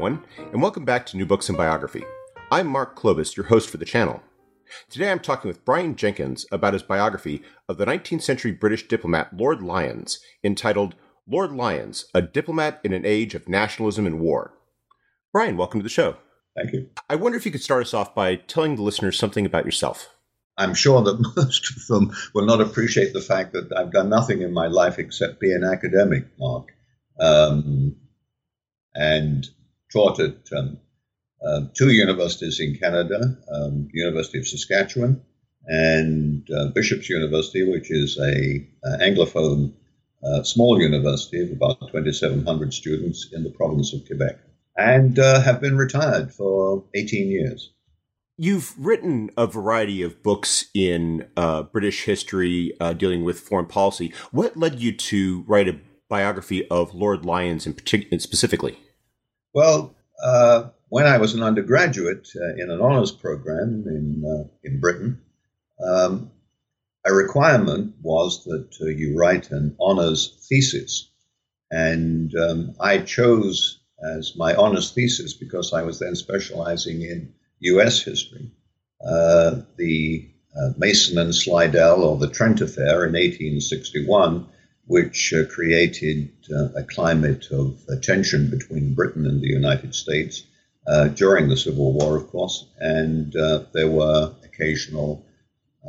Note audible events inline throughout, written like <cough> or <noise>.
Everyone, and welcome back to New Books and Biography. I'm Mark Clovis, your host for the channel. Today I'm talking with Brian Jenkins about his biography of the 19th century British diplomat Lord Lyons, entitled Lord Lyons, A Diplomat in an Age of Nationalism and War. Brian, welcome to the show. Thank you. I wonder if you could start us off by telling the listeners something about yourself. I'm sure that <laughs> most of them will not appreciate the fact that I've done nothing in my life except be an academic, Mark. Um, and taught at um, uh, two universities in Canada, um, University of Saskatchewan and uh, Bishop's University, which is a, a anglophone uh, small university of about 2,700 students in the province of Quebec, and uh, have been retired for 18 years. You've written a variety of books in uh, British history dealing with foreign policy. What led you to write a biography of Lord Lyons in particular, specifically? Well, uh, when I was an undergraduate uh, in an honors program in uh, in Britain, um, a requirement was that uh, you write an honors thesis, and um, I chose as my honors thesis because I was then specializing in U.S. history, uh, the uh, Mason and Slidell or the Trent Affair in 1861 which uh, created uh, a climate of uh, tension between Britain and the United States uh, during the Civil War, of course, and uh, there were occasional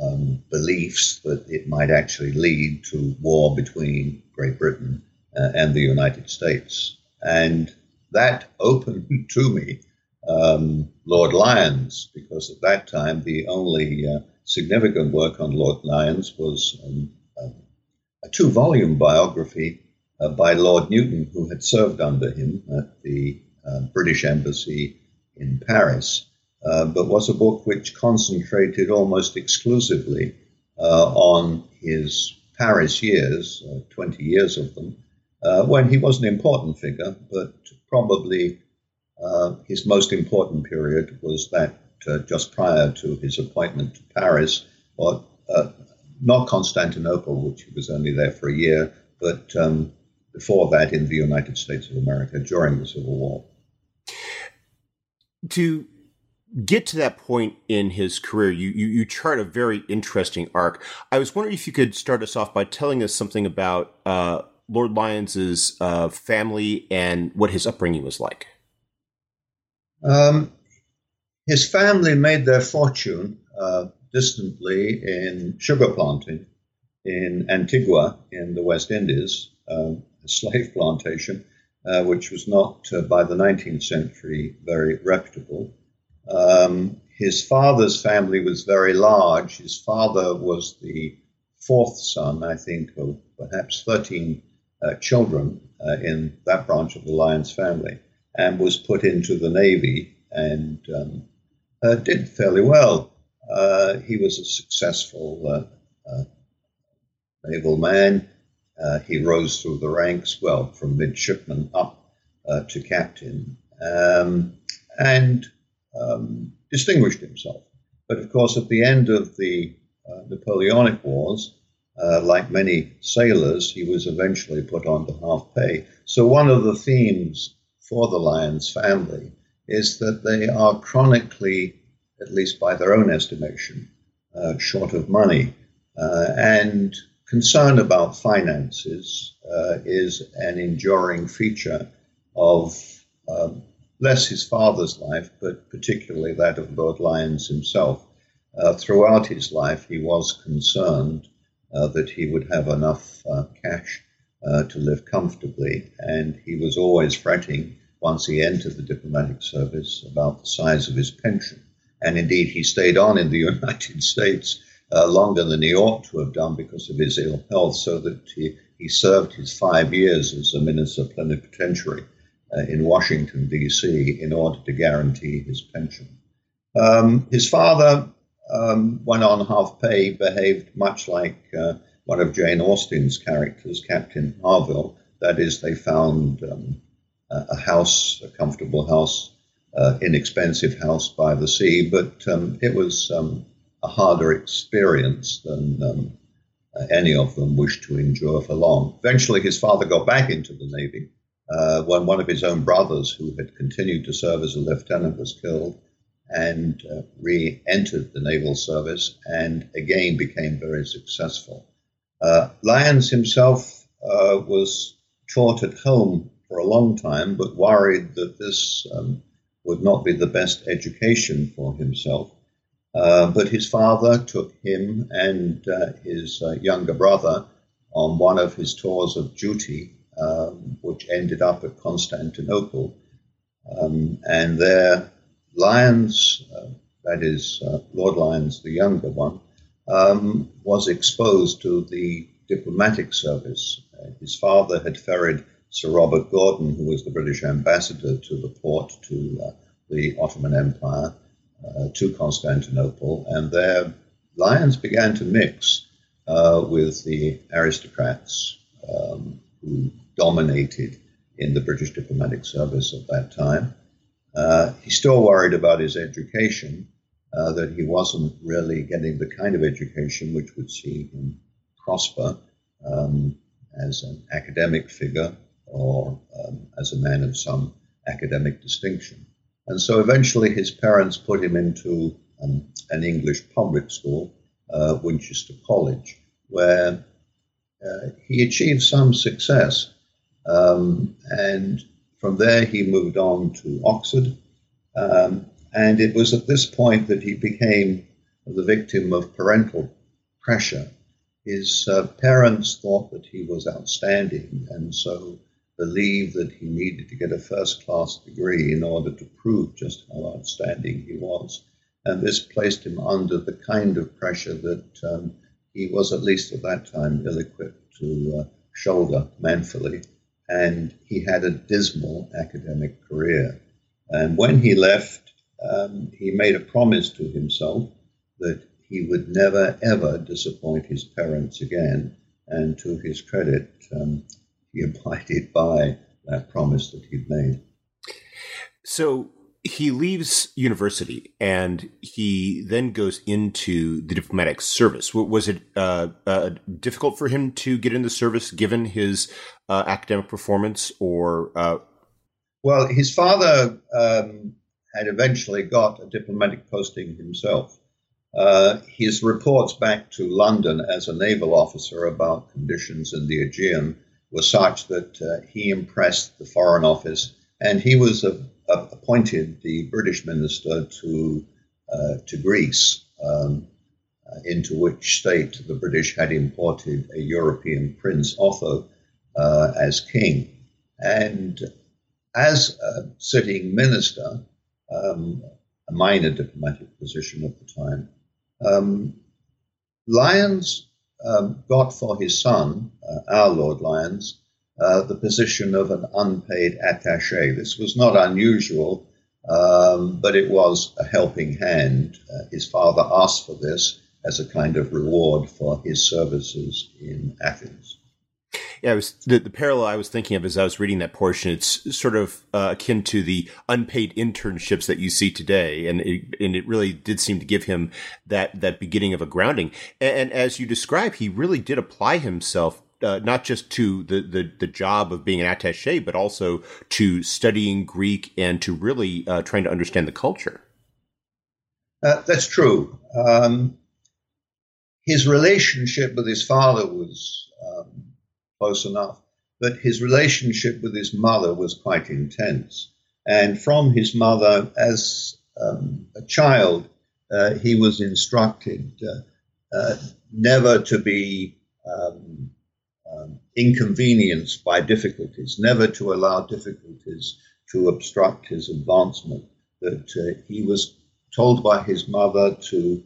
um, beliefs that it might actually lead to war between Great Britain uh, and the United States. And that opened <laughs> to me um, Lord Lyons, because at that time the only significant work on Lord Lyons was um, a two volume biography uh, by Lord Newton, who had served under him at the uh, British Embassy in Paris, uh, but was a book which concentrated almost exclusively uh, on his Paris years, uh, 20 years of them, uh, when he was an important figure, but probably his most important period was that just prior to his appointment to Paris, or not Constantinople, which he was only there for a year, but um, before that in the United States of America during the Civil War. To get to that point in his career, you, you, you chart a very interesting arc. I was wondering if you could start us off by telling us something about uh, Lord Lyons's uh, family and what his upbringing was like. Um, his family made their fortune uh, distantly in sugar planting in Antigua in the West Indies, um, a slave plantation, uh, which was not uh, by the 19th century very reputable. Um, his father's family was very large. His father was the fourth son, I think, of perhaps 13 uh, children uh, in that branch of the Lyons family, and was put into the Navy and um, uh, did fairly well. Uh, he was a successful uh, uh, naval man. he rose through the ranks, well, from midshipman up to captain, um, and um, distinguished himself. But of course, at the end of the Napoleonic Wars, uh, like many sailors, he was eventually put on to half pay. So, one of the themes for the Lyons family is that they are chronically at least by their own estimation, uh, short of money. Uh, and concern about finances uh, is an enduring feature of um, less his father's life, but particularly that of Lord Lyons himself. Uh, throughout his life, he was concerned uh, that he would have enough uh, cash to live comfortably, and he was always fretting once he entered the diplomatic service about the size of his pension. And indeed, he stayed on in the <laughs> United States uh, longer than he ought to have done because of his ill health, so that he, he served his five years as a minister plenipotentiary uh, in Washington, D.C., in order to guarantee his pension. Um, his father um, on half pay, behaved much like uh, one of Jane Austen's characters, Captain Harville. That is, they found um, a house, a comfortable house, uh, inexpensive house by the sea, but um, it was um, a harder experience than um, uh, any of them wished to endure for long. Eventually, his father got back into the Navy uh, when one of his own brothers, who had continued to serve as a lieutenant, was killed and uh, re entered the naval service and again became very successful. Uh, Lyons himself uh, was taught at home for a long time, but worried that this um, would not be the best education for himself. Uh, but his father took him and uh, his uh, younger brother on one of his tours of duty, um, which ended up at Constantinople. Um, and there, Lyons, uh, that is uh, Lord Lyons, the younger one, um, was exposed to the diplomatic service. Uh, his father had ferried Sir Robert Gordon, who was the British ambassador to the Porte, to uh, the Ottoman Empire, uh, to Constantinople, and there Lyons began to mix uh, with the aristocrats um, who dominated in the British diplomatic service at that time. Uh, he still worried about his education, uh, that he wasn't really getting the kind of education which would see him prosper um, as an academic figure or um, as a man of some academic distinction. And so eventually his parents put him into um, an English public school, uh, Winchester College, where uh, he achieved some success. Um, and from there he moved on to Oxford. Um, and it was at this point that he became the victim of parental pressure. His uh, parents thought that he was outstanding, and so believed that he needed to get a first class degree in order to prove just how outstanding he was. And this placed him under the kind of pressure that um, he was, at least at that time, ill equipped to uh, shoulder manfully. And he had a dismal academic career. And when he left, um, he made a promise to himself that he would never, ever disappoint his parents again. And to his credit, um, he abided by that promise that he'd made. So he leaves university and he then goes into the diplomatic service. Was it uh, uh, difficult for him to get in the service given his uh, academic performance, or? Uh, well, his father um, had eventually got a diplomatic posting himself. Uh, his reports back to London as a naval officer about conditions in the Aegean was such that uh, he impressed the Foreign Office, and he was a, a, appointed the British minister to uh, to Greece, um, uh, into which state the British had imported a European prince, Otho, uh, as king, and as a sitting minister, um, a minor diplomatic position at the time. Um, Lyons um, got for his son, uh, our Lord Lyons, uh, the position of an unpaid attache. This was not unusual, um, but it was a helping hand. Uh, his father asked for this as a kind of reward for his services in Athens. Yeah, was, the, the parallel I was thinking of as I was reading that portion. It's sort of uh, akin to the unpaid internships that you see today, and it, and it really did seem to give him that that beginning of a grounding. And, and as you describe, he really did apply himself uh, not just to the, the, the job of being an attache, but also to studying Greek and to really uh, trying to understand the culture. Uh, that's true. Um, his relationship with his father was um, close enough, but his relationship with his mother was quite intense. And from his mother, as um, a child, uh, he was instructed uh, uh, never to be um, um, inconvenienced by difficulties, never to allow difficulties to obstruct his advancement. That uh, he was told by his mother to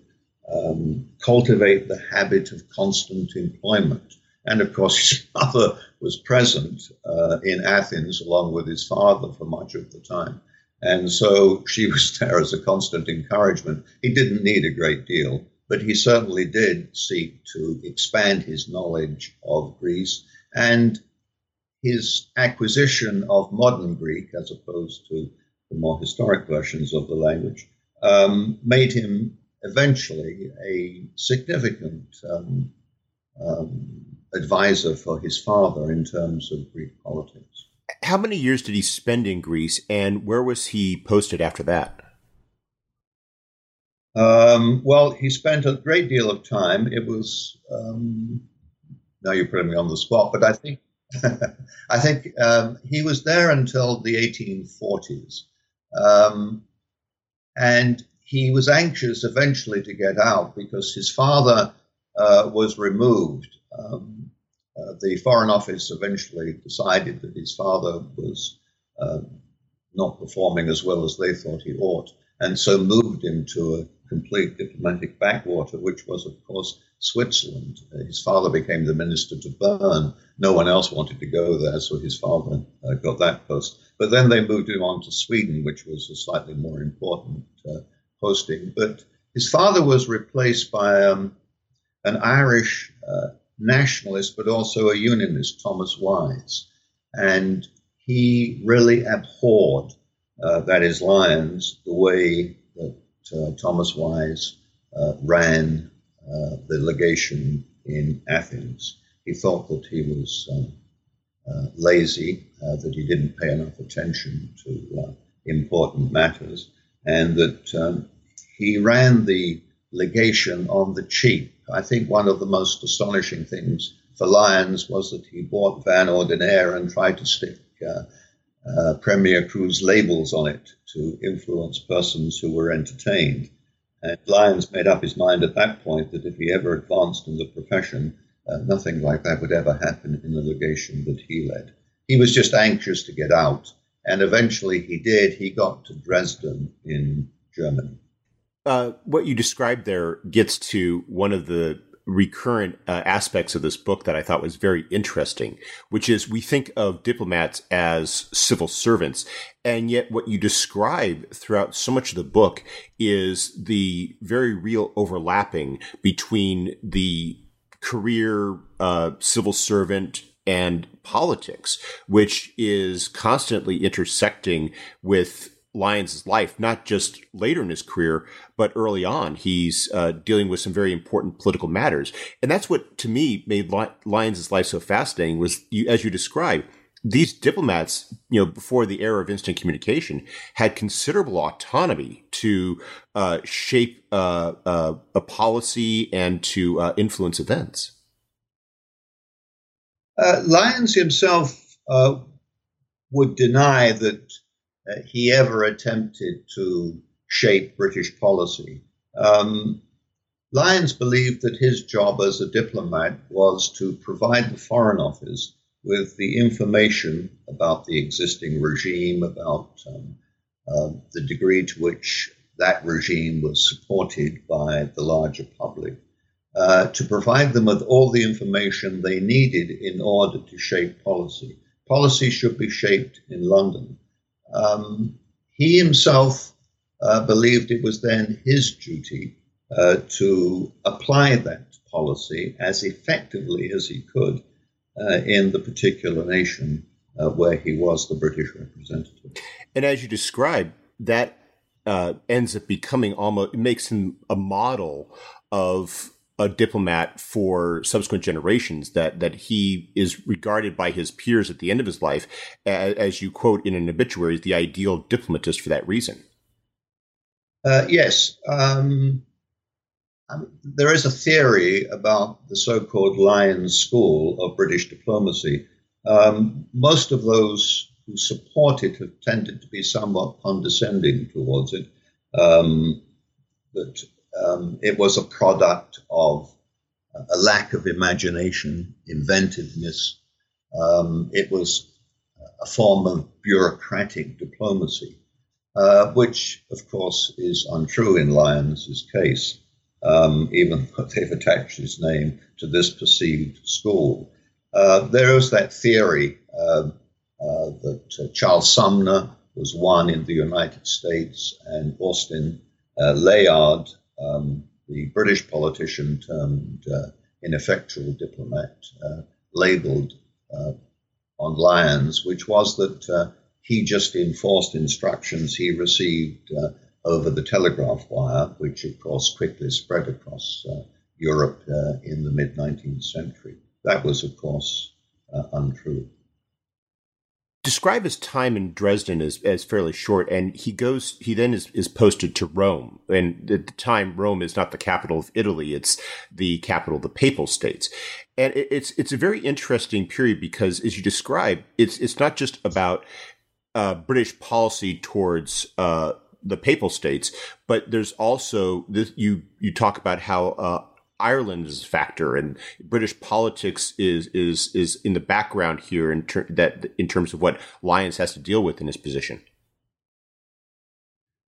um, cultivate the habit of constant employment And of course, <laughs> his mother was present uh, in Athens along with his father for much of the time. And so she <laughs> was there as a constant encouragement. He didn't need a great deal, but he certainly did seek to expand his knowledge of Greece and his acquisition of modern Greek, as opposed to the more historic versions of the language, um, made him eventually a significant um, um, advisor for his father in terms of Greek politics. How many years did he spend in Greece, and where was he posted after that? Um, well, he spent a great deal of time. It was um, now you're putting me on the spot, but I think <laughs> I think um, he was there until the 1840s, um, and he was anxious eventually to get out because his father uh, was removed. Um, uh, the Foreign Office eventually decided that his father was uh, not performing as well as they thought he ought, and so moved him to a complete diplomatic backwater, which was, of course, Switzerland. Uh, his father became the minister to Bern. No one else wanted to go there, so his father uh, got that post. But then they moved him on to Sweden, which was a slightly more important posting. But his father was replaced by um, an Irish nationalist, but also a unionist, Thomas Wyse. And he really abhorred, uh, that is, Lyons, the way that uh, Thomas Wyse uh, ran uh, the legation in Athens. He thought that he was um, uh, lazy, uh, that he didn't pay enough attention to important matters, and that um, he ran the legation on the cheap I think one of the most astonishing things for Lyons was that he bought vin ordinaire and tried to stick uh, uh, Premier Cruise labels on it to influence persons who were entertained. And Lyons made up his mind at that point that if he ever advanced in the profession, uh, nothing like that would ever happen in the legation that he led. He was just anxious to get out, and eventually he did. He got to Dresden in Germany. Uh, what you described there gets to one of the recurrent uh, aspects of this book that I thought was very interesting, which is we think of diplomats as civil servants. And yet, what you describe throughout so much of the book is the very real overlapping between the career uh, civil servant and politics, which is constantly intersecting with Lyons' life, not just later in his career, but early on. He's uh, dealing with some very important political matters, and that's what to me made Lyons' life so fascinating. Was you, as you describe, these diplomats, you know, before the era of instant communication, had considerable autonomy to uh, shape uh, uh a policy and to uh, influence events. Lyons himself would deny that he ever attempted to shape British policy. Um, Lyons believed that his job as a diplomat was to provide the Foreign Office with the information about the existing regime, about um, uh, the degree to which that regime was supported by the larger public, uh, to provide them with all the information they needed in order to shape policy. Policy should be shaped in London. Um, he himself uh, believed it was then his duty uh, to apply that policy as effectively as he could uh, in the particular nation uh, where he was the British representative. And as you describe, that uh, ends up becoming almost makes him a model of a diplomat for subsequent generations that that he is regarded by his peers at the end of his life as, as you quote in an obituary as the ideal diplomatist for that reason uh, yes um, um, there is a theory about the so-called Lyons School of British diplomacy. Um, most of those who support it have tended to be somewhat condescending towards it. Um, that um, it was a product of a lack of imagination, inventiveness. Um, it was a form of bureaucratic diplomacy, uh, which, of course, is untrue in Lyons' case, um, even <laughs> though they've attached his name to this perceived school. Uh, there was that theory um, uh, that uh, Charles Sumner was one in the United States and Austen uh, Layard, um, the British politician turned uh, ineffectual diplomat, labeled on Lyons, which was that he just enforced instructions he received over the telegraph wire, which of course quickly spread across uh, Europe uh, in the mid 19th century. That was, of course, uh, untrue. Describe his time in Dresden as, as fairly short, and he goes. He then is, is posted to Rome, and at the time, Rome is not the capital of Italy; it's the capital of the Papal States. And it, it's it's a very interesting period because, as you describe, it's it's not just about uh, British policy towards uh, the Papal States, but there's also this, you you talk about how uh, Ireland is a factor, and British politics is is is in the background here in ter- that in terms of what Lyons has to deal with in his position.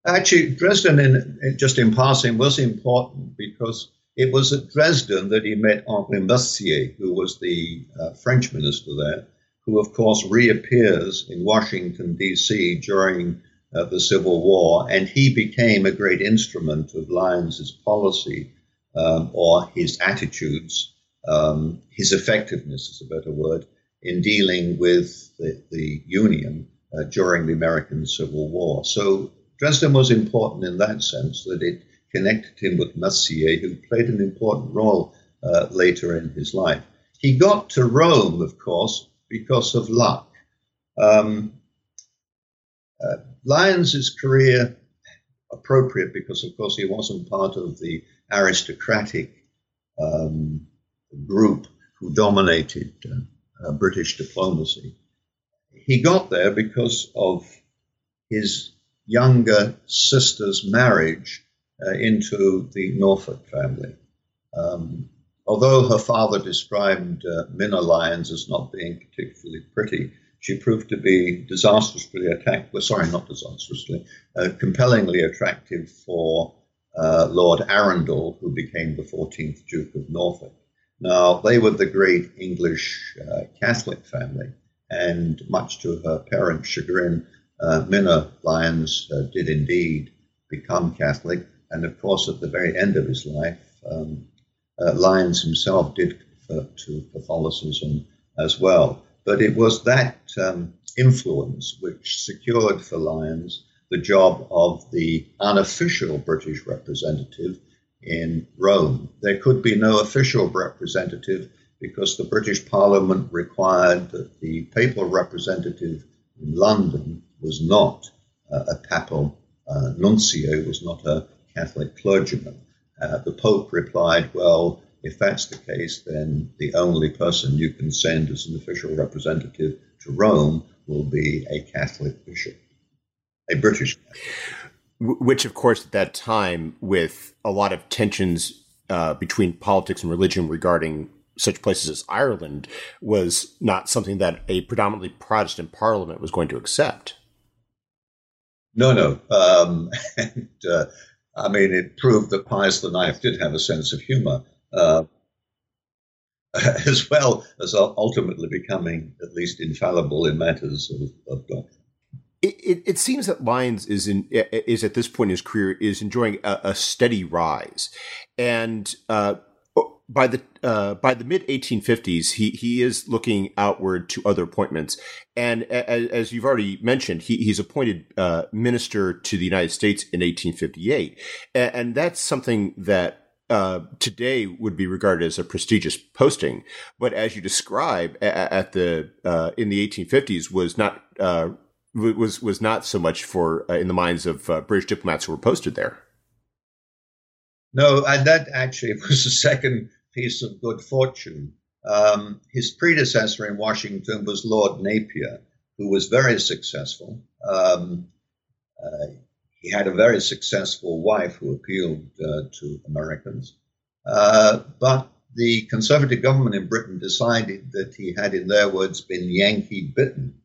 Actually, Dresden, in, just in passing, was important because it was at Dresden that he met Henri Mercier, who was the uh, French minister there, who, of course, reappears in Washington, D.C. during uh, the Civil War, and he became a great instrument of Lyons's policy um, or his attitudes, um, his effectiveness is a better word, in dealing with the, the Union uh, during the American Civil War. So Dresden was important in that sense that it connected him with Mercier, who played an important role uh, later in his life. He got to Rome, of course, because of luck. Um, uh, Lyons's career appropriate because, of course, he wasn't part of the aristocratic um, group who dominated uh, uh, British diplomacy. He got there because of his younger sister's marriage uh, into the Norfolk family. Um, although her father described uh, Minna Lyons as not being particularly pretty, she proved to be disastrously attractive. Sorry, not disastrously, uh, compellingly attractive for uh, Lord Arundel, who became the 14th Duke of Norfolk. Now, they were the great English uh, Catholic family, and much to her parents' chagrin, uh, Minna Lyons uh, did indeed become Catholic. And of course, at the very end of his life, um, Lyons himself did convert to Catholicism as well. But it was that um, influence which secured for Lyons the job of the unofficial British representative in Rome. There could be no official representative because the British Parliament required that the papal representative in London was not uh, a papal uh, nuncio, was not a Catholic clergyman. Uh, the Pope replied, Well, if that's the case, then the only person you can send as an official representative to Rome will be a Catholic bishop, a British. Which, of course, at that time, with a lot of tensions uh, between politics and religion regarding such places as Ireland, was not something that a predominantly Protestant parliament was going to accept. No, no. Um, <laughs> and, uh, I mean, it proved that Pius IX did have a sense of humor uh, <laughs> as well as ultimately becoming at least infallible in matters of, of doctrine. It, it, seems that Lyons is in is at this point in his career is enjoying a, a steady rise, and uh, by the uh, by the mid 1850s, he he is looking outward to other appointments, and as, as you've already mentioned, he, he's appointed uh, minister to the United States in 1858, and, and that's something that uh, today would be regarded as a prestigious posting, but as you describe at the uh, in the 1850s was not uh, was was not so much for uh, in the minds of uh, British diplomats who were posted there. No, and that actually <laughs> was the second piece of good fortune. Um, his predecessor in Washington was Lord Napier, who was very successful. Um, uh, he had a very successful wife who appealed uh, to Americans. Uh, but the conservative government in Britain decided that he had, in their words, been Yankee bitten.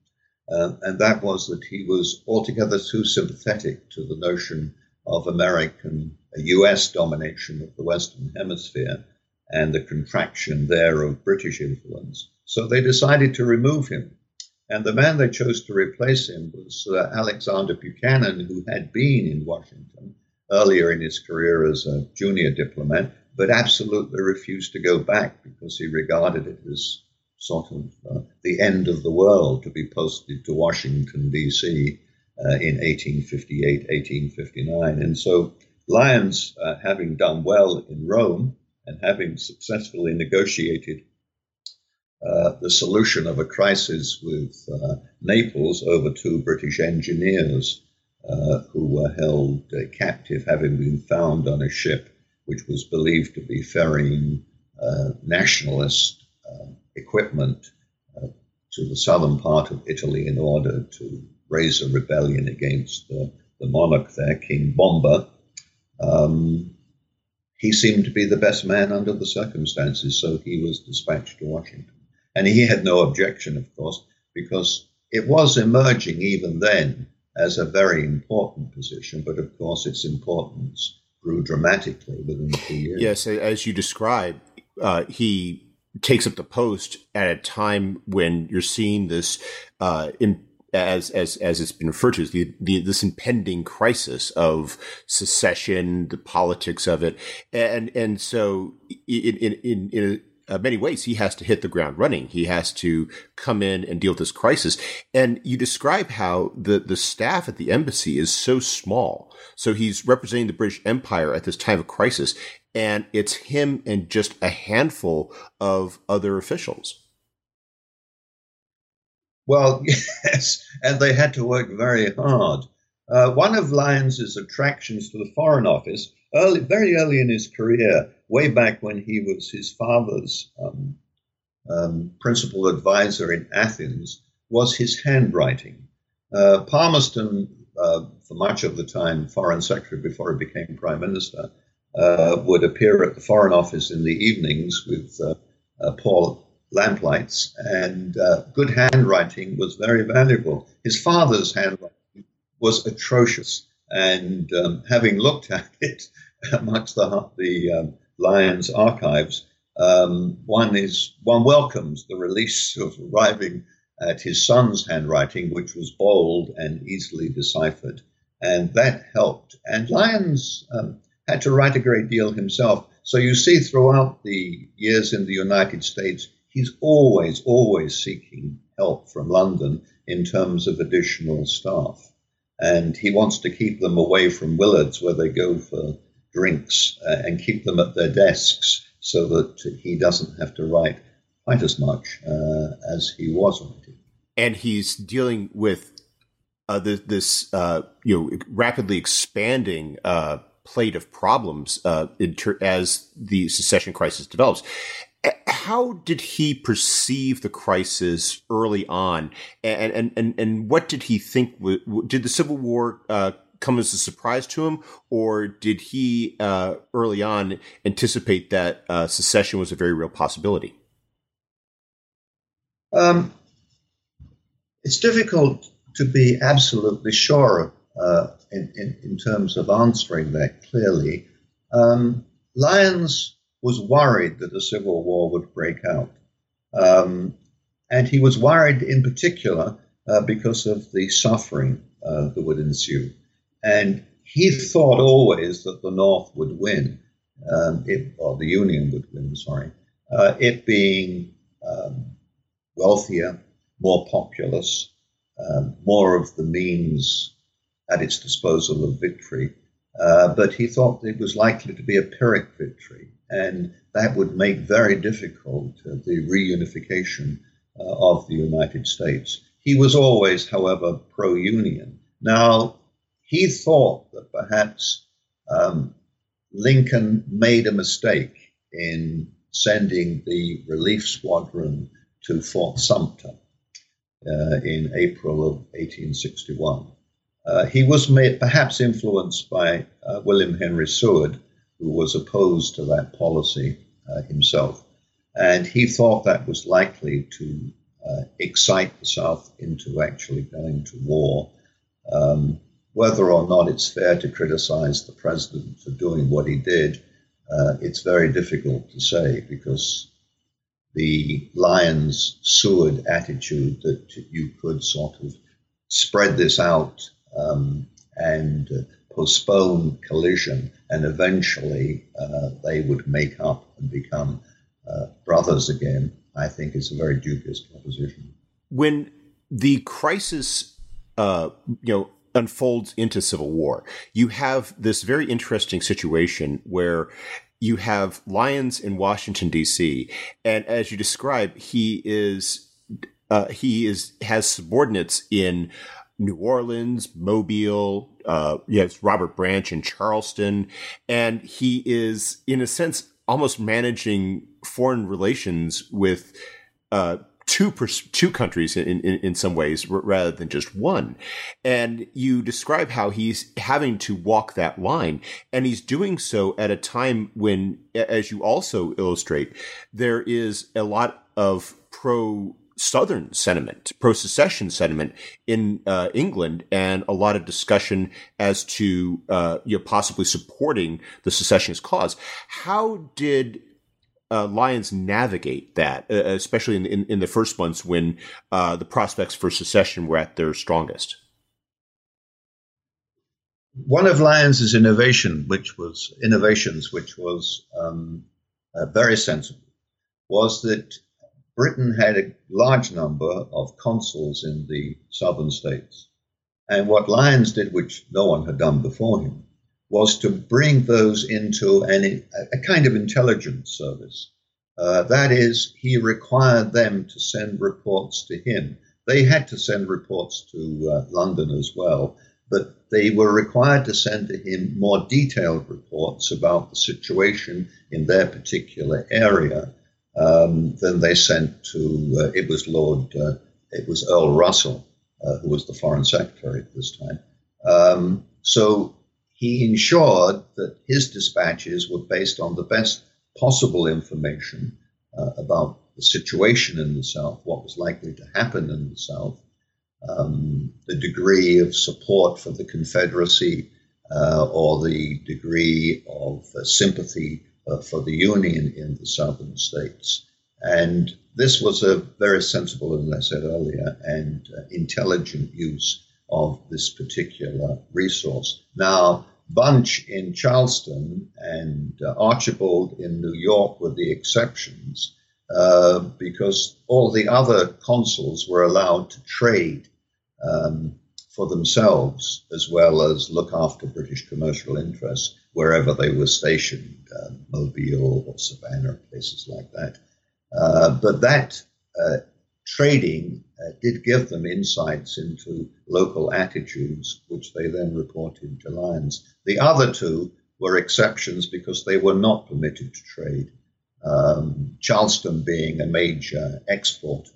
Uh, and that was that he was altogether too sympathetic to the notion of American, US domination of the Western Hemisphere and the contraction there of British influence. So they decided to remove him. And the man they chose to replace him was uh, Alexander Buchanan, who had been in Washington earlier in his career as a junior diplomat, but absolutely refused to go back because he regarded it as sort of uh, the end of the world to be posted to Washington, D.C. Uh, in 1858, 1859. And so Lyons, uh, having done well in Rome and having successfully negotiated uh, the solution of a crisis with uh, Naples over two British engineers uh, who were held captive, having been found on a ship which was believed to be ferrying nationalist equipment to the southern part of Italy in order to raise a rebellion against the, the monarch there, King Bomba. Um, he seemed to be the best man under the circumstances, so he was dispatched to Washington. And he had no objection, of course, because it was emerging even then as a very important position, but of course its importance grew dramatically within two years. Yes, as you describe, uh, he takes up the post at a time when you're seeing this uh, in, as as as it's been referred to as the, the this impending crisis of secession, the politics of it, and and so in in in, in uh, many ways, he has to hit the ground running. He has to come in and deal with this crisis. And you describe how the, the staff at the embassy is so small. So he's representing the British Empire at this time of crisis. And it's him and just a handful of other officials. Well, <laughs> yes. And they had to work very hard. Uh, one of Lyons's attractions to the Foreign Office, early, very early in his career, way back when he was his father's um, um, principal advisor in Athens, was his handwriting. Uh, Palmerston, uh, for much of the time foreign secretary before he became prime minister, uh, would appear at the Foreign Office in the evenings with uh, uh, poor lamplights, and uh, good handwriting was very valuable. His father's handwriting was atrocious, and um, having looked at <laughs> it amongst the, the um, Lyons archives, um, one is one welcomes the release of arriving at his son's handwriting, which was bold and easily deciphered, and that helped. And Lyons um, had to write a great deal himself. So you see throughout the years in the United States, he's always, always seeking help from London in terms of additional staff. And he wants to keep them away from Willard's, where they go for drinks uh, and keep them at their desks so that he doesn't have to write quite as much uh, as he was writing. And he's dealing with uh, this, uh, you know, rapidly expanding uh, plate of problems uh, as the secession crisis develops. How did he perceive the crisis early on, and and and, and what did he think? Did the Civil War come as a surprise to him, or did he uh, early on anticipate that uh, secession was a very real possibility? Um, it's difficult to be absolutely sure uh, in, in, in, terms of answering that clearly. Um, Lyons was worried that a civil war would break out. Um, and he was worried in particular uh, because of the suffering uh, that would ensue. And he thought always that the North would win, um, it, or the Union would win, sorry, uh, it being um, wealthier, more populous, um, more of the means at its disposal of victory. Uh, but he thought it was likely to be a Pyrrhic victory, and that would make very difficult uh, the reunification uh, of the United States. He was always, however, pro Union. Now, he thought that perhaps um, Lincoln made a mistake in sending the relief squadron to Fort Sumter uh, in April of 1861. Uh, he was made, perhaps influenced by uh, William Henry Seward, who was opposed to that policy uh, himself. And he thought that was likely to uh, excite the South into actually going to war. Um, whether or not it's fair to criticize the president for doing what he did, uh, it's very difficult to say because the Lyons Seward attitude that you could sort of spread this out um, and postpone collision, and eventually uh, they would make up and become uh, brothers again, I think is a very dubious proposition. When the crisis, uh, you know, unfolds into civil war, you have this very interesting situation where you have Lyons in Washington D.C., and as you describe, he is uh, he is has subordinates in New Orleans, Mobile. Uh, yes, Robert Bunch in Charleston, and he is, in a sense, almost managing foreign relations with uh, two pers- two countries in, in, in some ways r- rather than just one. And you describe how he's having to walk that line, and he's doing so at a time when, as you also illustrate, there is a lot of pro Southern sentiment, pro secession sentiment in uh, England, and a lot of discussion as to uh, you know, possibly supporting the secessionist cause. How did uh, Lyons navigate that, uh, especially in, in, in, the first months when uh, the prospects for secession were at their strongest? One of Lyons's innovation, which was innovations, which was um, uh, very sensible, was that Britain had a large number of consuls in the southern states. And what Lyons did, which no one had done before him, was to bring those into a kind of intelligence service. Uh, that is, he required them to send reports to him. They had to send reports to uh, London as well, but they were required to send to him more detailed reports about the situation in their particular area um, then they sent to, uh, it was Lord, uh, it was Earl Russell, uh, who was the Foreign Secretary at this time. Um, so he ensured that his dispatches were based on the best possible information uh, about the situation in the South, what was likely to happen in the South, um, the degree of support for the Confederacy uh, or the degree of uh, sympathy for the Union in the southern states. And this was a very sensible, as I said earlier, and uh, intelligent use of this particular resource. Now, Bunch in Charleston and uh, Archibald in New York were the exceptions uh, because all the other consuls were allowed to trade um, for themselves as well as look after British commercial interests wherever they were stationed, uh, Mobile or Savannah, places like that. Uh, but that uh, trading uh, did give them insights into local attitudes, which they then reported to Lyons. The other two were exceptions because they were not permitted to trade. Um, Charleston being a major export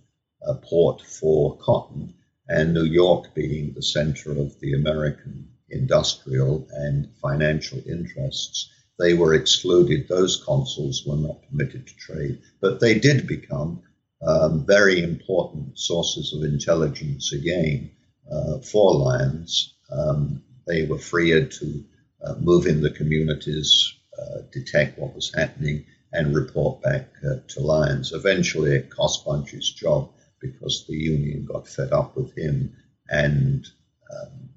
uh, port for cotton, and New York being the center of the American industrial and financial interests. They were excluded. Those consuls were not permitted to trade, but they did become um, very important sources of intelligence again uh, for Lyons. Um, they were freer to uh, move in the communities, uh, detect what was happening, and report back uh, to Lyons. Eventually, it cost Bunch's job because the union got fed up with him and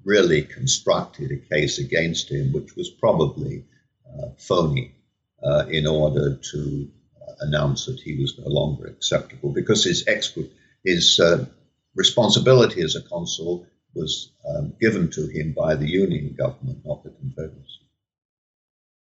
really constructed a case against him, which was probably uh, phony, uh, in order to uh, announce that he was no longer acceptable because his expert, his uh, responsibility as a consul was um, given to him by the Union government, not the Confederacy.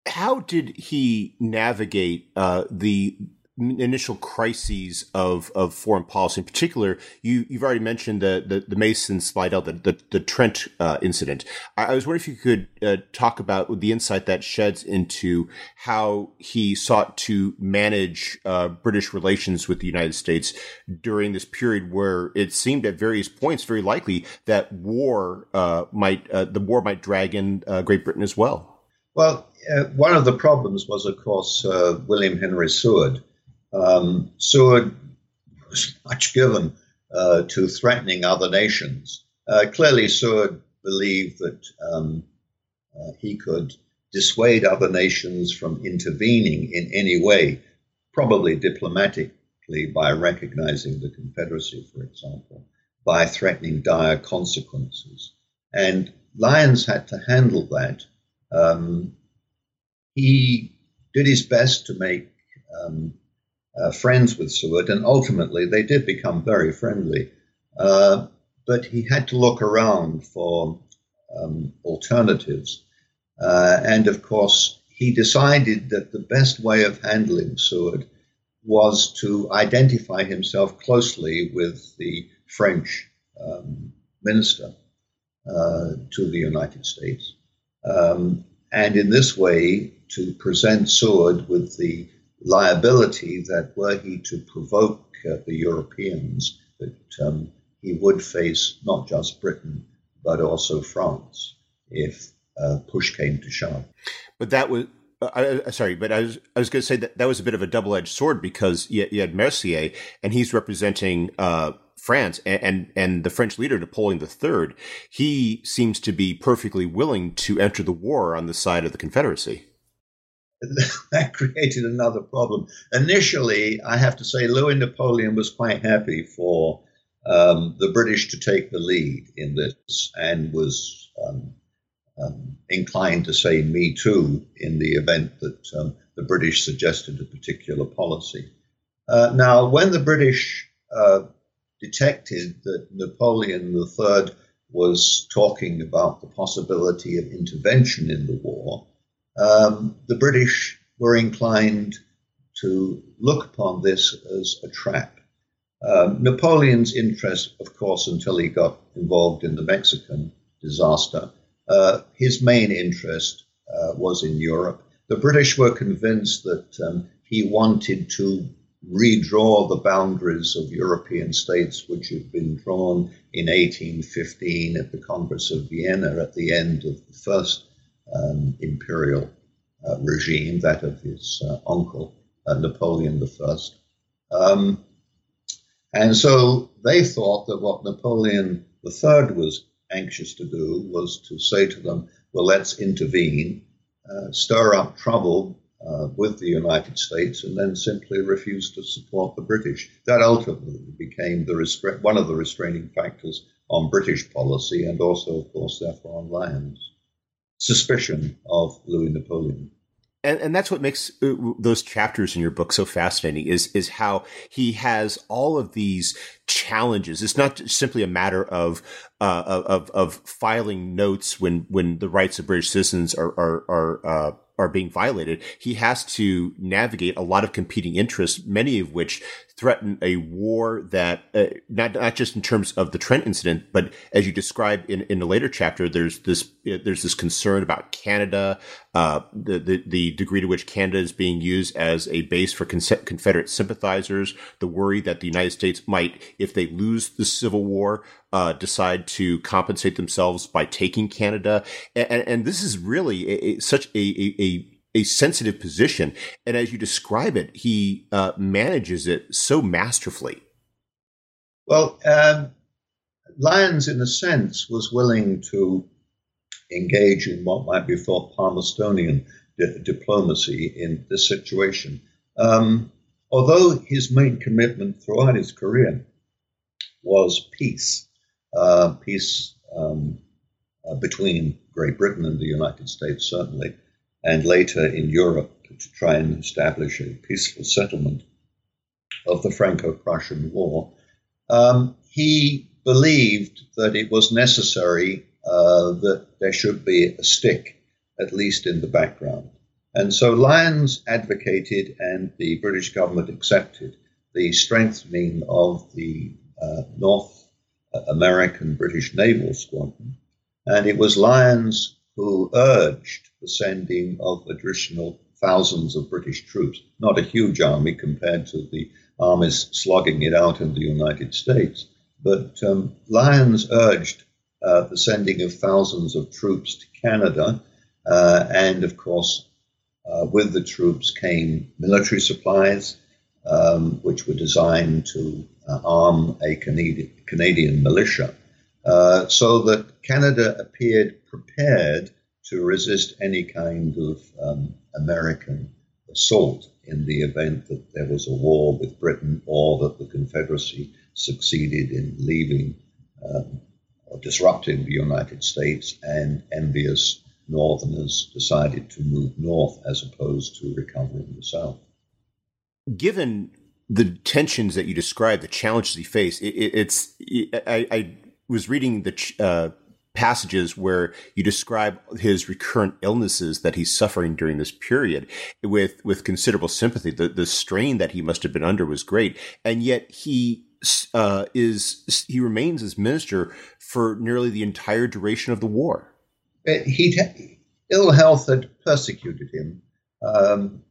How did he navigate uh, the initial crises of, of foreign policy. In particular, you, you've already mentioned the, the, the Mason Slidell, the, the, the Trent uh, incident. I, I, was wondering if you could uh, talk about the insight that sheds into how he sought to manage uh, British relations with the United States during this period where it seemed at various points very likely that war uh, might, uh, the war might drag in uh, Great Britain as well. Well, one of the problems was, of course, William Henry Seward um, Seward was much given uh, to threatening other nations. Uh, clearly, Seward believed that um, uh, he could dissuade other nations from intervening in any way, probably diplomatically by recognizing the Confederacy, for example, by threatening dire consequences. And Lyons had to handle that. Um, he did his best to make um, uh, friends with Seward, and ultimately they did become very friendly. Uh, but he had to look around for um, alternatives. Uh, and of course, he decided that the best way of handling Seward was to identify himself closely with the French um, minister uh, to the United States. Um, and in this way, to present Seward with the liability that were he to provoke uh, the Europeans, that um, he would face not just Britain, but also France if uh, push came to shove. But that was. Uh, sorry, but I was I was going to say that that was a bit of a double edged sword because you, you, had Mercier and he's representing uh, France and, and, and the French leader Napoleon III. He seems to be perfectly willing to enter the war on the side of the Confederacy. <laughs> that created another problem. Initially, I have to say, Louis Napoleon was quite happy for um, the British to take the lead in this and was um, um, inclined to say me too in the event that um, the British suggested a particular policy. Uh, now, when the British uh, detected that Napoleon III was talking about the possibility of intervention in the war, um, the British were inclined to look upon this as a trap. Um, Napoleon's interest, of course, until he got involved in the Mexican disaster, uh, his main interest uh, was in Europe. The British were convinced that um, he wanted to redraw the boundaries of European states, which had been drawn in 1815 at the Congress of Vienna at the end of the first um, imperial uh, regime, that of his uh, uncle, uh, Napoleon I. Um, and so they thought that what Napoleon III was anxious to do was to say to them, well, let's intervene, uh, stir up trouble uh, with the United States, and then simply refuse to support the British. That ultimately became the restra- one of the restraining factors on British policy and also, of course, therefore on Lyons' suspicion of Louis Napoleon and, and that's what makes uh, those chapters in your book so fascinating is is how he has all of these challenges. It's not simply a matter of uh, of of filing notes when when the rights of British citizens are are, are uh, are being violated, he has to navigate a lot of competing interests, many of which threaten a war that uh, not not just in terms of the Trent incident, but as you describe in, in a later chapter, there's this uh, there's this concern about Canada, uh, the, the, the degree to which Canada is being used as a base for Confederate sympathizers, the worry that the United States might, if they lose the Civil War, uh, decide to compensate themselves by taking Canada, and, and this is really a, a, such a, a a sensitive position. And as you describe it, he uh, manages it so masterfully. Well, um, Lyons, in a sense, was willing to engage in what might be thought Palmerstonian di- diplomacy in this situation. Um, although his main commitment throughout his career was peace, uh, peace um, uh, between Great Britain and the United States, certainly, and later in Europe to try and establish a peaceful settlement of the Franco Prussian War. Um, he believed that it was necessary uh, that there should be a stick, at least in the background. And so Lyons advocated, and the British government accepted, the strengthening of the uh, North American British Naval Squadron. And it was Lyons who urged the sending of additional thousands of British troops, not a huge army compared to the armies slugging it out in the United States. But um, Lyons urged uh, the sending of thousands of troops to Canada, uh, and of course, uh, with the troops came military supplies, um, which were designed to uh, arm a Canadian, Canadian militia, uh, so that Canada appeared prepared to resist any kind of um, American assault. in the event that there was a war with Britain or that the Confederacy succeeded in leaving um, or disrupting the United States and envious Northerners decided to move north as opposed to recovering the South. Given the tensions that you describe, the challenges he faced, it, it, it's it, I, I, was reading the uh, passages where you describe his recurrent illnesses that he's suffering during this period with with considerable sympathy. The the strain that he must have been under was great, and yet he uh, is he remains as minister for nearly the entire duration of the war. He ill health had persecuted him. Um,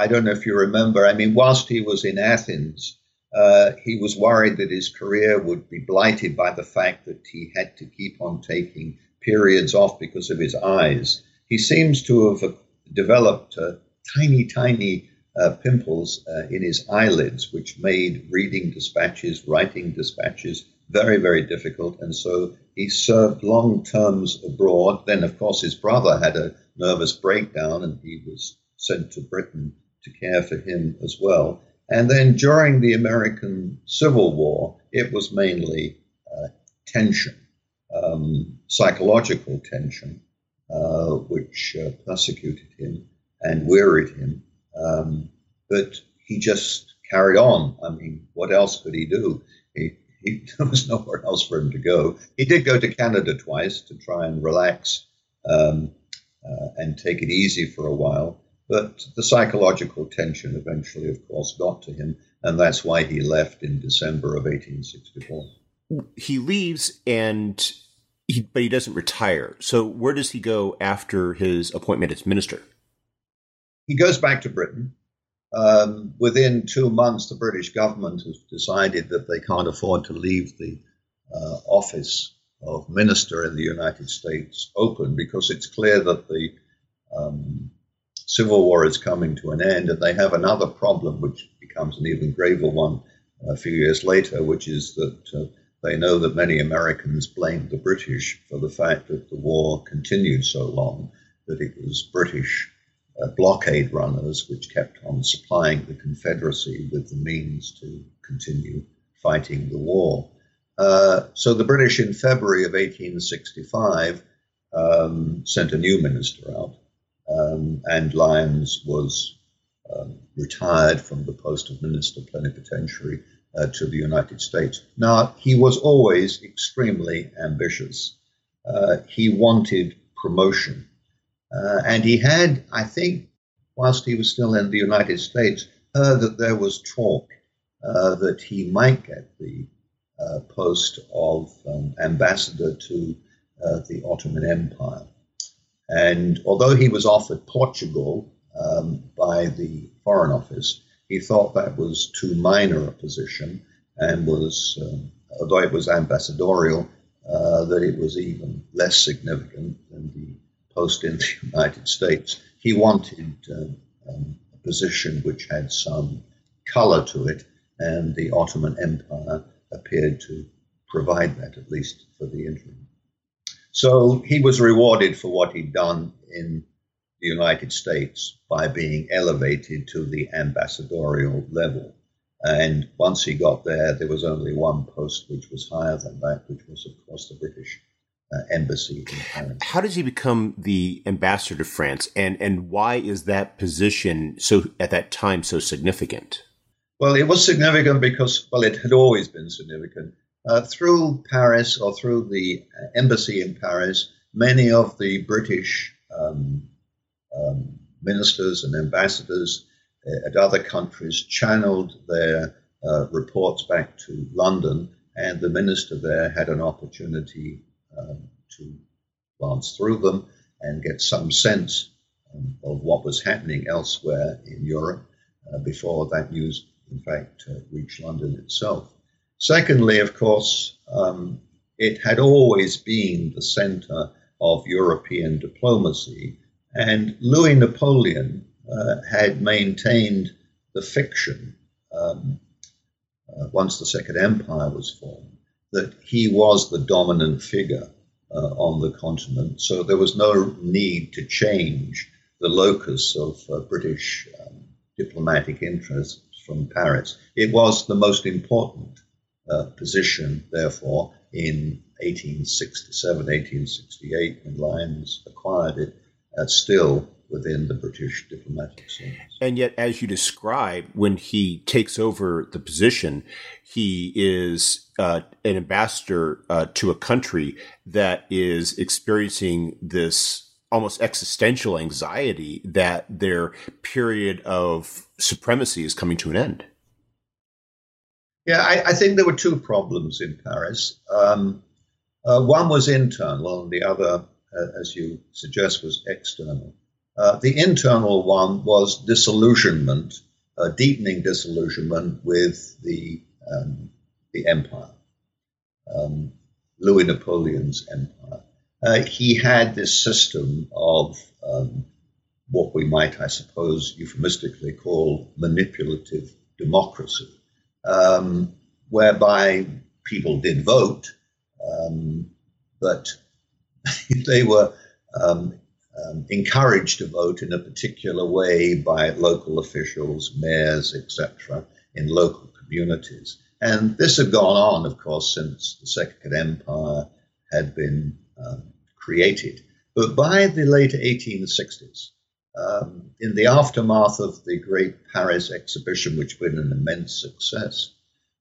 I don't know if you remember. I mean, whilst he was in Athens, uh, he was worried that his career would be blighted by the fact that he had to keep on taking periods off because of his eyes. He seems to have developed uh, tiny, tiny uh, pimples uh, in his eyelids, which made reading dispatches, writing dispatches very, very difficult. And so he served long terms abroad. Then, of course, his brother had a nervous breakdown and he was sent to Britain to care for him as well. And then during the American Civil War, it was mainly uh, tension, um, psychological tension, uh, which uh, persecuted him and wearied him. Um, but he just carried on. I mean, what else could he do? He, he, <laughs> there was nowhere else for him to go. He did go to Canada twice to try and relax um, uh, and take it easy for a while. But the psychological tension eventually, of course, got to him, and that's why he left in December of 1864. He leaves, and he, but he doesn't retire. So where does he go after his appointment as minister? He goes back to Britain. Um, within two months, the British government has decided that they can't afford to leave the uh, office of minister in the United States open because it's clear that the um, civil war is coming to an end, and they have another problem, which becomes an even graver one a few years later, which is that uh, they know that many Americans blamed the British for the fact that the war continued so long, that it was British uh, blockade runners which kept on supplying the Confederacy with the means to continue fighting the war. Uh, so the British in February of 1865 um, sent a new minister out, um, and Lyons was um, retired from the post of minister plenipotentiary uh, to the United States. Now, he was always extremely ambitious. Uh, he wanted promotion. Uh, and he had, I think, whilst he was still in the United States, heard that there was talk uh, that he might get the uh, post of um, ambassador to uh, the Ottoman Empire. And although he was offered Portugal um, by the Foreign Office, he thought that was too minor a position and was, um, although it was ambassadorial, uh, that it was even less significant than the post in the <laughs> United States. He wanted uh, um, a position which had some color to it, and the Ottoman Empire appeared to provide that, at least for the interim. So he was rewarded for what he'd done in the United States by being elevated to the ambassadorial level. And once he got there, there was only one post which was higher than that, which was, of course, the British uh, embassy in Paris. How does he become the ambassador to France, and and why is that position so at that time so significant? Well, it was significant because well, it had always been significant. Uh, through Paris or through the embassy in Paris, many of the British um, um, ministers and ambassadors uh, at other countries channeled their uh, reports back to London, and the minister there had an opportunity um, to glance through them and get some sense um, of what was happening elsewhere in Europe uh, before that news, in fact, uh, reached London itself. Secondly, of course, um, it had always been the center of European diplomacy, and Louis Napoleon uh, had maintained the fiction um, uh, once the Second Empire was formed that he was the dominant figure uh, on the continent, so there was no need to change the locus of uh, British um, diplomatic interests from Paris. It was the most important uh, position, therefore, in 1867, 1868, when Lyons acquired it, uh, still within the British diplomatic service. And yet, as you describe, when he takes over the position, he is uh, an ambassador uh, to a country that is experiencing this almost existential anxiety that their period of supremacy is coming to an end. Yeah, I, I think there were two problems in Paris. Um, uh, one was internal, and the other, uh, as you suggest, was external. Uh, the internal one was disillusionment, deepening disillusionment with the um, the empire, um, Louis Napoleon's empire. Uh, he had this system of um, what we might, I suppose, euphemistically call manipulative democracy, um, whereby people did vote, um, but <laughs> they were um, um, encouraged to vote in a particular way by local officials, mayors, etc., in local communities. And this had gone on, of course, since the Second Empire had been um, created. But by the late 1860s, um, in the aftermath of the Great Paris Exhibition, which had been an immense success,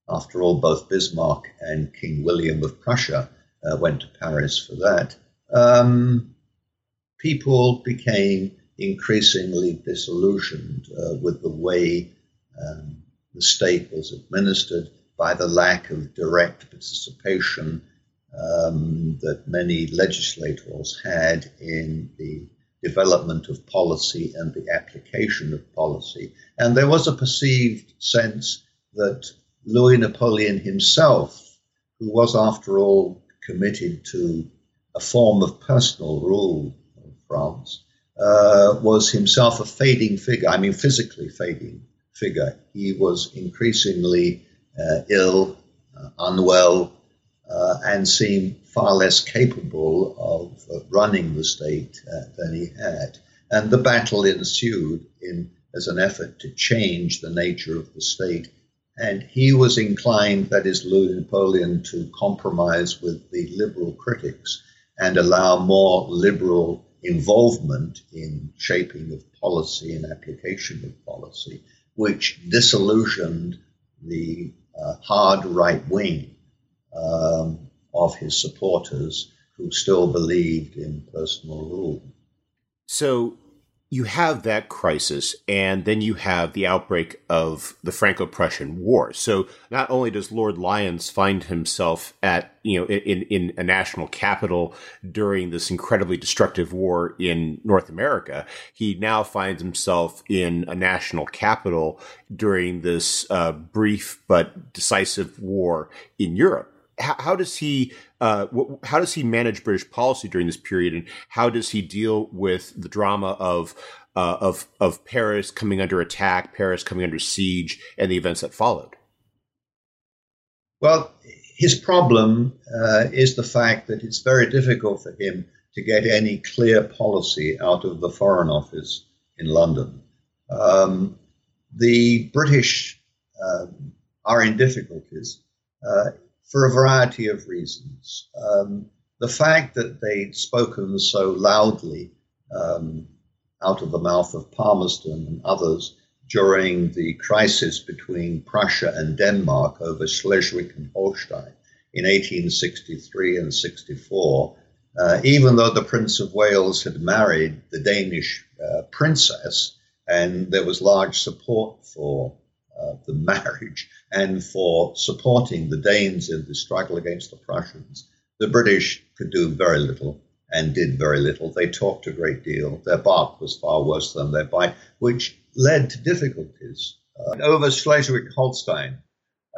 after all, both Bismarck and King William of Prussia uh, went to Paris for that. Um, people became increasingly disillusioned uh, with the way um, the state was administered by the lack of direct participation um, that many legislators had in the development of policy and the application of policy. And there was a perceived sense that Louis Napoleon himself, who was, after all, committed to a form of personal rule of France, uh, was himself a fading figure. I mean, physically fading figure. He was increasingly uh, ill, uh, unwell, uh, and seemed far less capable of running the state uh, than he had. And the battle ensued in as an effort to change the nature of the state. And he was inclined, that is, Louis Napoleon, to compromise with the liberal critics and allow more liberal involvement in shaping of policy and application of policy, which disillusioned the uh, hard right wing um, of his supporters who still believed in personal rule. So you have that crisis, and then you have the outbreak of the Franco-Prussian War. So not only does Lord Lyons find himself at you know in in a national capital during this incredibly destructive war in North America, he now finds himself in a national capital during this uh, brief but decisive war in Europe how, how does he uh, how does he manage British policy during this period, and how does he deal with the drama of uh, of of Paris coming under attack, Paris coming under siege, and the events that followed? Well, his problem uh, is the fact that it's very difficult for him to get any clear policy out of the Foreign Office in London. Um, the British um, are in difficulties. Uh, for a variety of reasons. Um, the fact that they'd spoken so loudly um, out of the mouth of Palmerston and others during the crisis between Prussia and Denmark over Schleswig and Holstein in 1863 and 64, uh, even though the Prince of Wales had married the Danish uh, princess and there was large support for uh, the marriage and for supporting the Danes in the struggle against the Prussians. The British could do very little and did very little. They talked a great deal. Their bark was far worse than their bite, which led to difficulties. Uh, over Schleswig Holstein,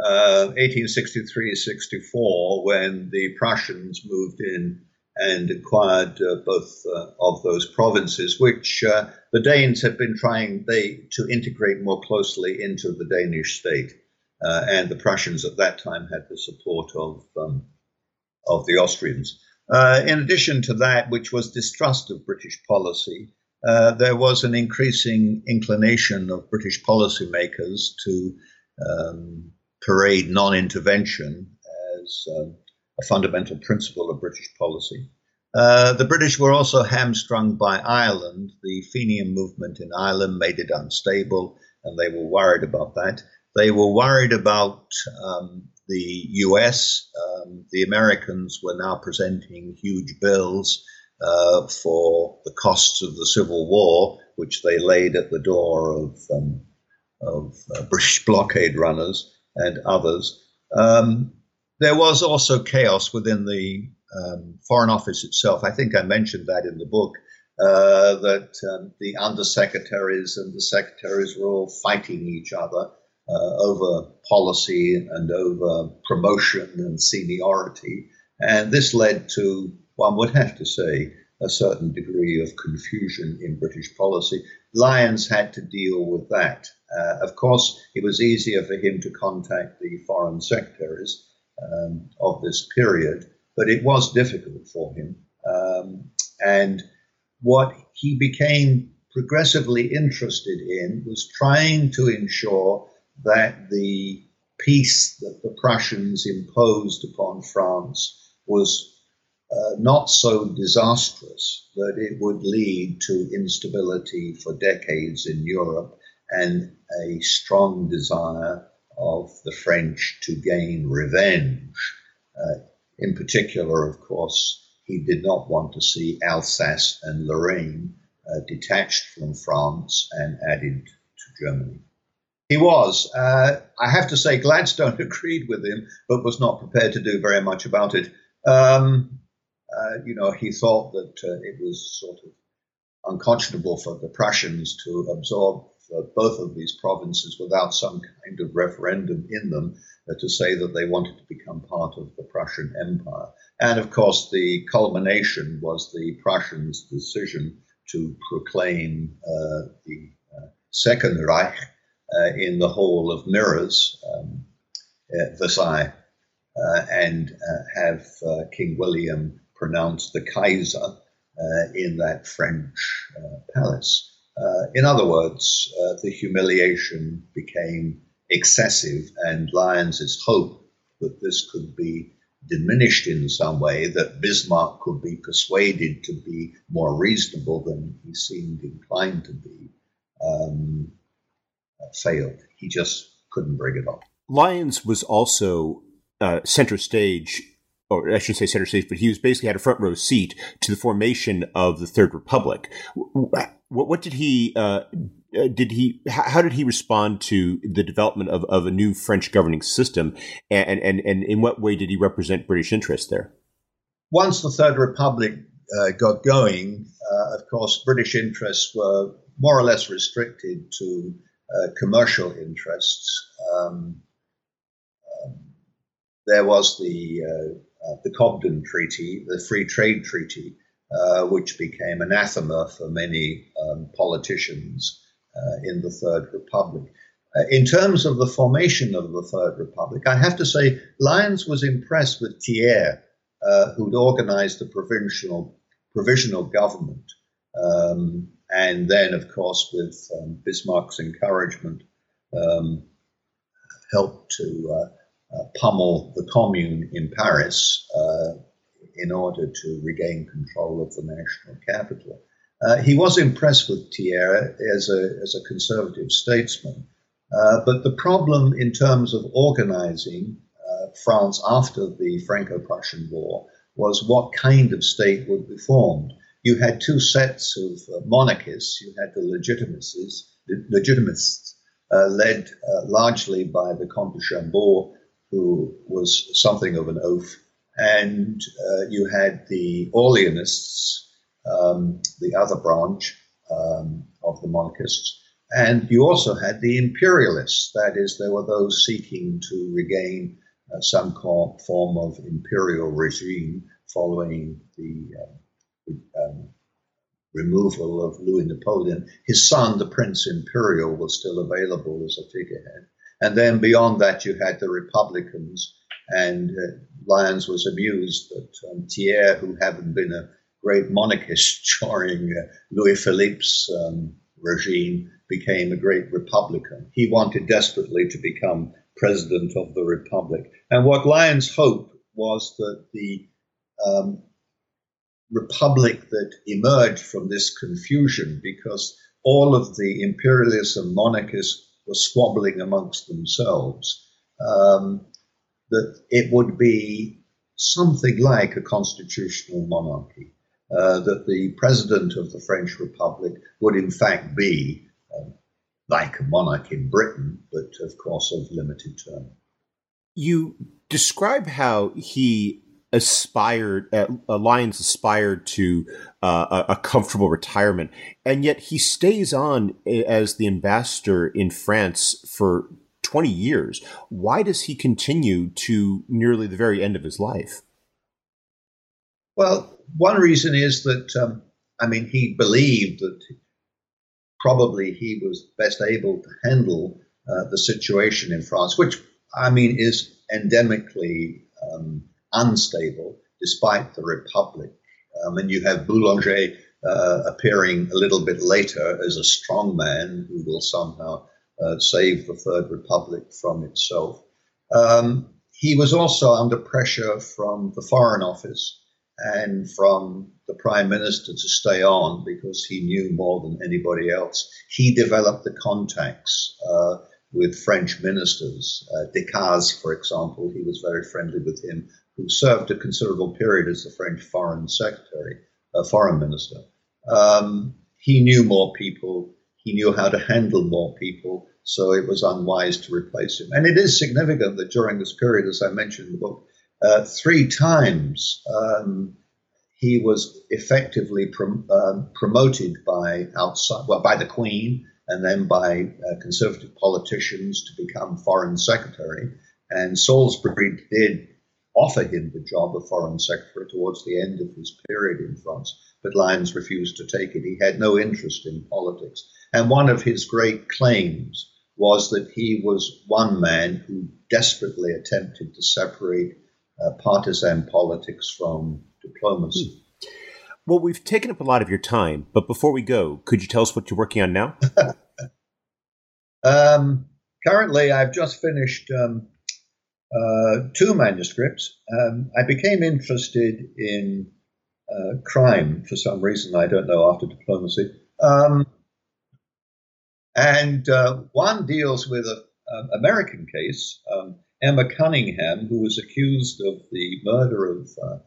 uh, 1863 64, when the Prussians moved in and acquired uh, both uh, of those provinces, which uh, the Danes had been trying they to integrate more closely into the Danish state, and the Prussians at that time had the support of um, of the Austrians. Uh, in addition to that, which was distrust of British policy, uh, there was an increasing inclination of British policymakers to um, parade non intervention as um, a fundamental principle of British policy. Uh, the British were also hamstrung by Ireland. The Fenian movement in Ireland made it unstable, and they were worried about that. They were worried about um, the US. Um, the Americans were now presenting huge bills uh, for the costs of the Civil War, which they laid at the door of, um, of uh, British blockade runners and others. Um, there was also chaos within the um, Foreign Office itself. I think I mentioned that in the book. Uh, that um, the undersecretaries and the secretaries were all fighting each other uh, over policy and over promotion and seniority. And this led to one would have to say, a certain degree of confusion in British policy. Lyons had to deal with that. Uh, of course, it was easier for him to contact the foreign secretaries um, of this period, but it was difficult for him. Um, and what he became progressively interested in was trying to ensure that the peace that the Prussians imposed upon France was uh, not so disastrous that it would lead to instability for decades in Europe and a strong desire of the French to gain revenge. Uh, in particular, of course, he did not want to see Alsace and Lorraine uh, detached from France and added to Germany. He was. Uh, I have to say, Gladstone <laughs> agreed with him, but was not prepared to do very much about it. Um, uh, you know, he thought that uh, it was sort of unconscionable for the Prussians to absorb uh, both of these provinces without some kind of referendum in them uh, to say that they wanted to become part of the Prussian Empire. And of course, the culmination was the Prussians' decision to proclaim uh, the Second Reich in the Hall of Mirrors, um, Versailles. Uh, and uh, have uh, King William pronounce the Kaiser uh, in that French uh, palace. Uh, in other words, the humiliation became excessive, and Lyons's hope that this could be diminished in some way, that Bismarck could be persuaded to be more reasonable than he seemed inclined to be, um, failed. He just couldn't bring it off. Lyons was also uh, center stage or I shouldn't say center stage, but he was basically had a front row seat to the formation of the Third Republic. What, what did he, uh, uh did he, how did he respond to the development of, of a new French governing system? And, and, and in what way did he represent British interests there? Once the Third Republic uh, got going, uh, of course, British interests were more or less restricted to uh, commercial interests. Um, um, there was the uh, uh, the Cobden Treaty, the Free Trade Treaty, uh, which became anathema for many um, politicians uh, in the Third Republic. Uh, in terms of the formation of the Third Republic, I have to say Lyons was impressed with Thiers, uh, who'd organized the provincial provisional government, um, and then, of course, with um, Bismarck's encouragement, um, helped to uh, pummel the commune in Paris in order to regain control of the national capital. Uh, he was impressed with Thiers as a, as a conservative statesman. Uh, but the problem in terms of organizing uh, France after the Franco Prussian War was what kind of state would be formed. You had two sets of uh, monarchists. You had the legitimists, legitimists led largely by the Comte de Chambord who was something of an oaf. And uh, you had the Orleanists, um, the other branch um, of the monarchists. And you also had the imperialists, that is, there were those seeking to regain uh, some form of imperial regime following the, uh, the um, removal of Louis Napoleon. His son, the Prince Imperial, was still available as a figurehead. And then beyond that, you had the Republicans, and uh, Lyons was amused that um, Thiers, who hadn't been a great monarchist <laughs> during uh, Louis Philippe's um, regime, became a great Republican. He wanted desperately to become president of the Republic. And what Lyons hoped was that the um, republic that emerged from this confusion, because all of the imperialists and monarchists were squabbling amongst themselves, um, that it would be something like a constitutional monarchy. Uh, that the president of the French Republic would in fact be um, like a monarch in Britain, but of course of limited term. You describe how he aspired, uh, Lyons aspired to uh, a, a, comfortable retirement, and yet he stays on as the ambassador in France for 20 years. Why does he continue to nearly the very end of his life? Well, one reason is that, um, I mean, he believed that probably he was best able to handle uh, the situation in France, which, I mean, is endemically um, unstable despite the Republic. Um, and you have Boulanger uh, appearing a little bit later as a strong man who will somehow uh, save the Third Republic from itself. Um, he was also under pressure from the Foreign Office and from the Prime Minister to stay on because he knew more than anybody else. He developed the contacts uh, with French ministers. Uh, Decazes, for example, he was very friendly with him, who served a considerable period as the French Foreign Secretary, uh, Foreign Minister. Um, he knew more people. He knew how to handle more people so it was unwise to replace him. And it is significant that during this period, as I mentioned in the book, uh, three times um, he was effectively prom- uh, promoted by outside, well, by the Queen and then by uh, conservative politicians to become foreign secretary. And Salisbury did offer him the job of foreign secretary towards the end of his period in France, but Lyons refused to take it. He had no interest in politics. And one of his great claims was that he was one man who desperately attempted to separate uh, partisan politics from diplomacy. Hmm. Well, we've taken up a lot of your time, but before we go, could you tell us what you're working on now? <laughs> um, currently, I've just finished um, uh, two manuscripts. Um, I became interested in uh, crime for some reason, I don't know, after diplomacy. Um, and uh, one deals with an American case, um, Emma Cunningham, who was accused of the murder of, uh,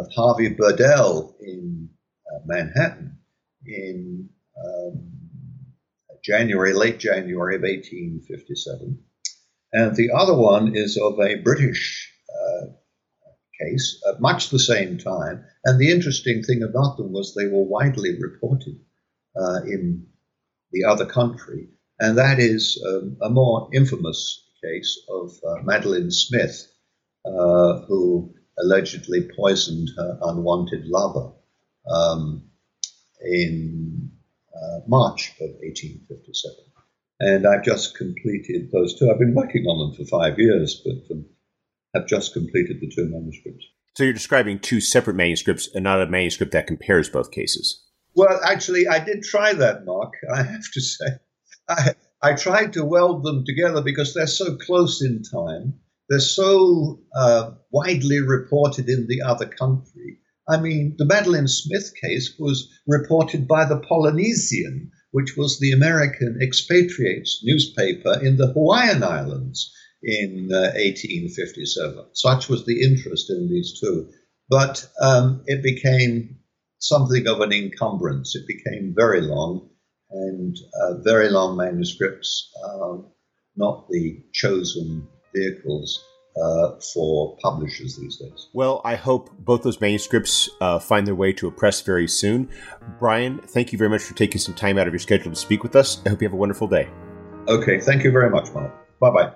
of Harvey Burdell in uh, Manhattan in um, January, late January of 1857. And the other one is of a British uh, case at much the same time. And the interesting thing about them was they were widely reported uh, in the other country, and that is um, a more infamous case of uh, Madeline Smith, uh, who allegedly poisoned her unwanted lover um, in uh, March of 1857. And I've just completed those two. I've been working on them for five years, but um, have just completed the two manuscripts. So you're describing two separate manuscripts and not a manuscript that compares both cases? Well, actually, I did try that, Mark. I have to say, I, I tried to weld them together because they're so close in time. They're so uh, widely reported in the other country. I mean, the Madeline Smith case was reported by the Polynesian, which was the American expatriates newspaper in the Hawaiian Islands in uh, 1857. Such was the interest in these two. But um, it became something of an encumbrance. It became very long, and uh, very long manuscripts are not the chosen vehicles uh, for publishers these days. Well, I hope both those manuscripts uh, find their way to a press very soon. Brian, thank you very much for taking some time out of your schedule to speak with us. I hope you have a wonderful day. Okay, thank you very much, Mark. Bye bye.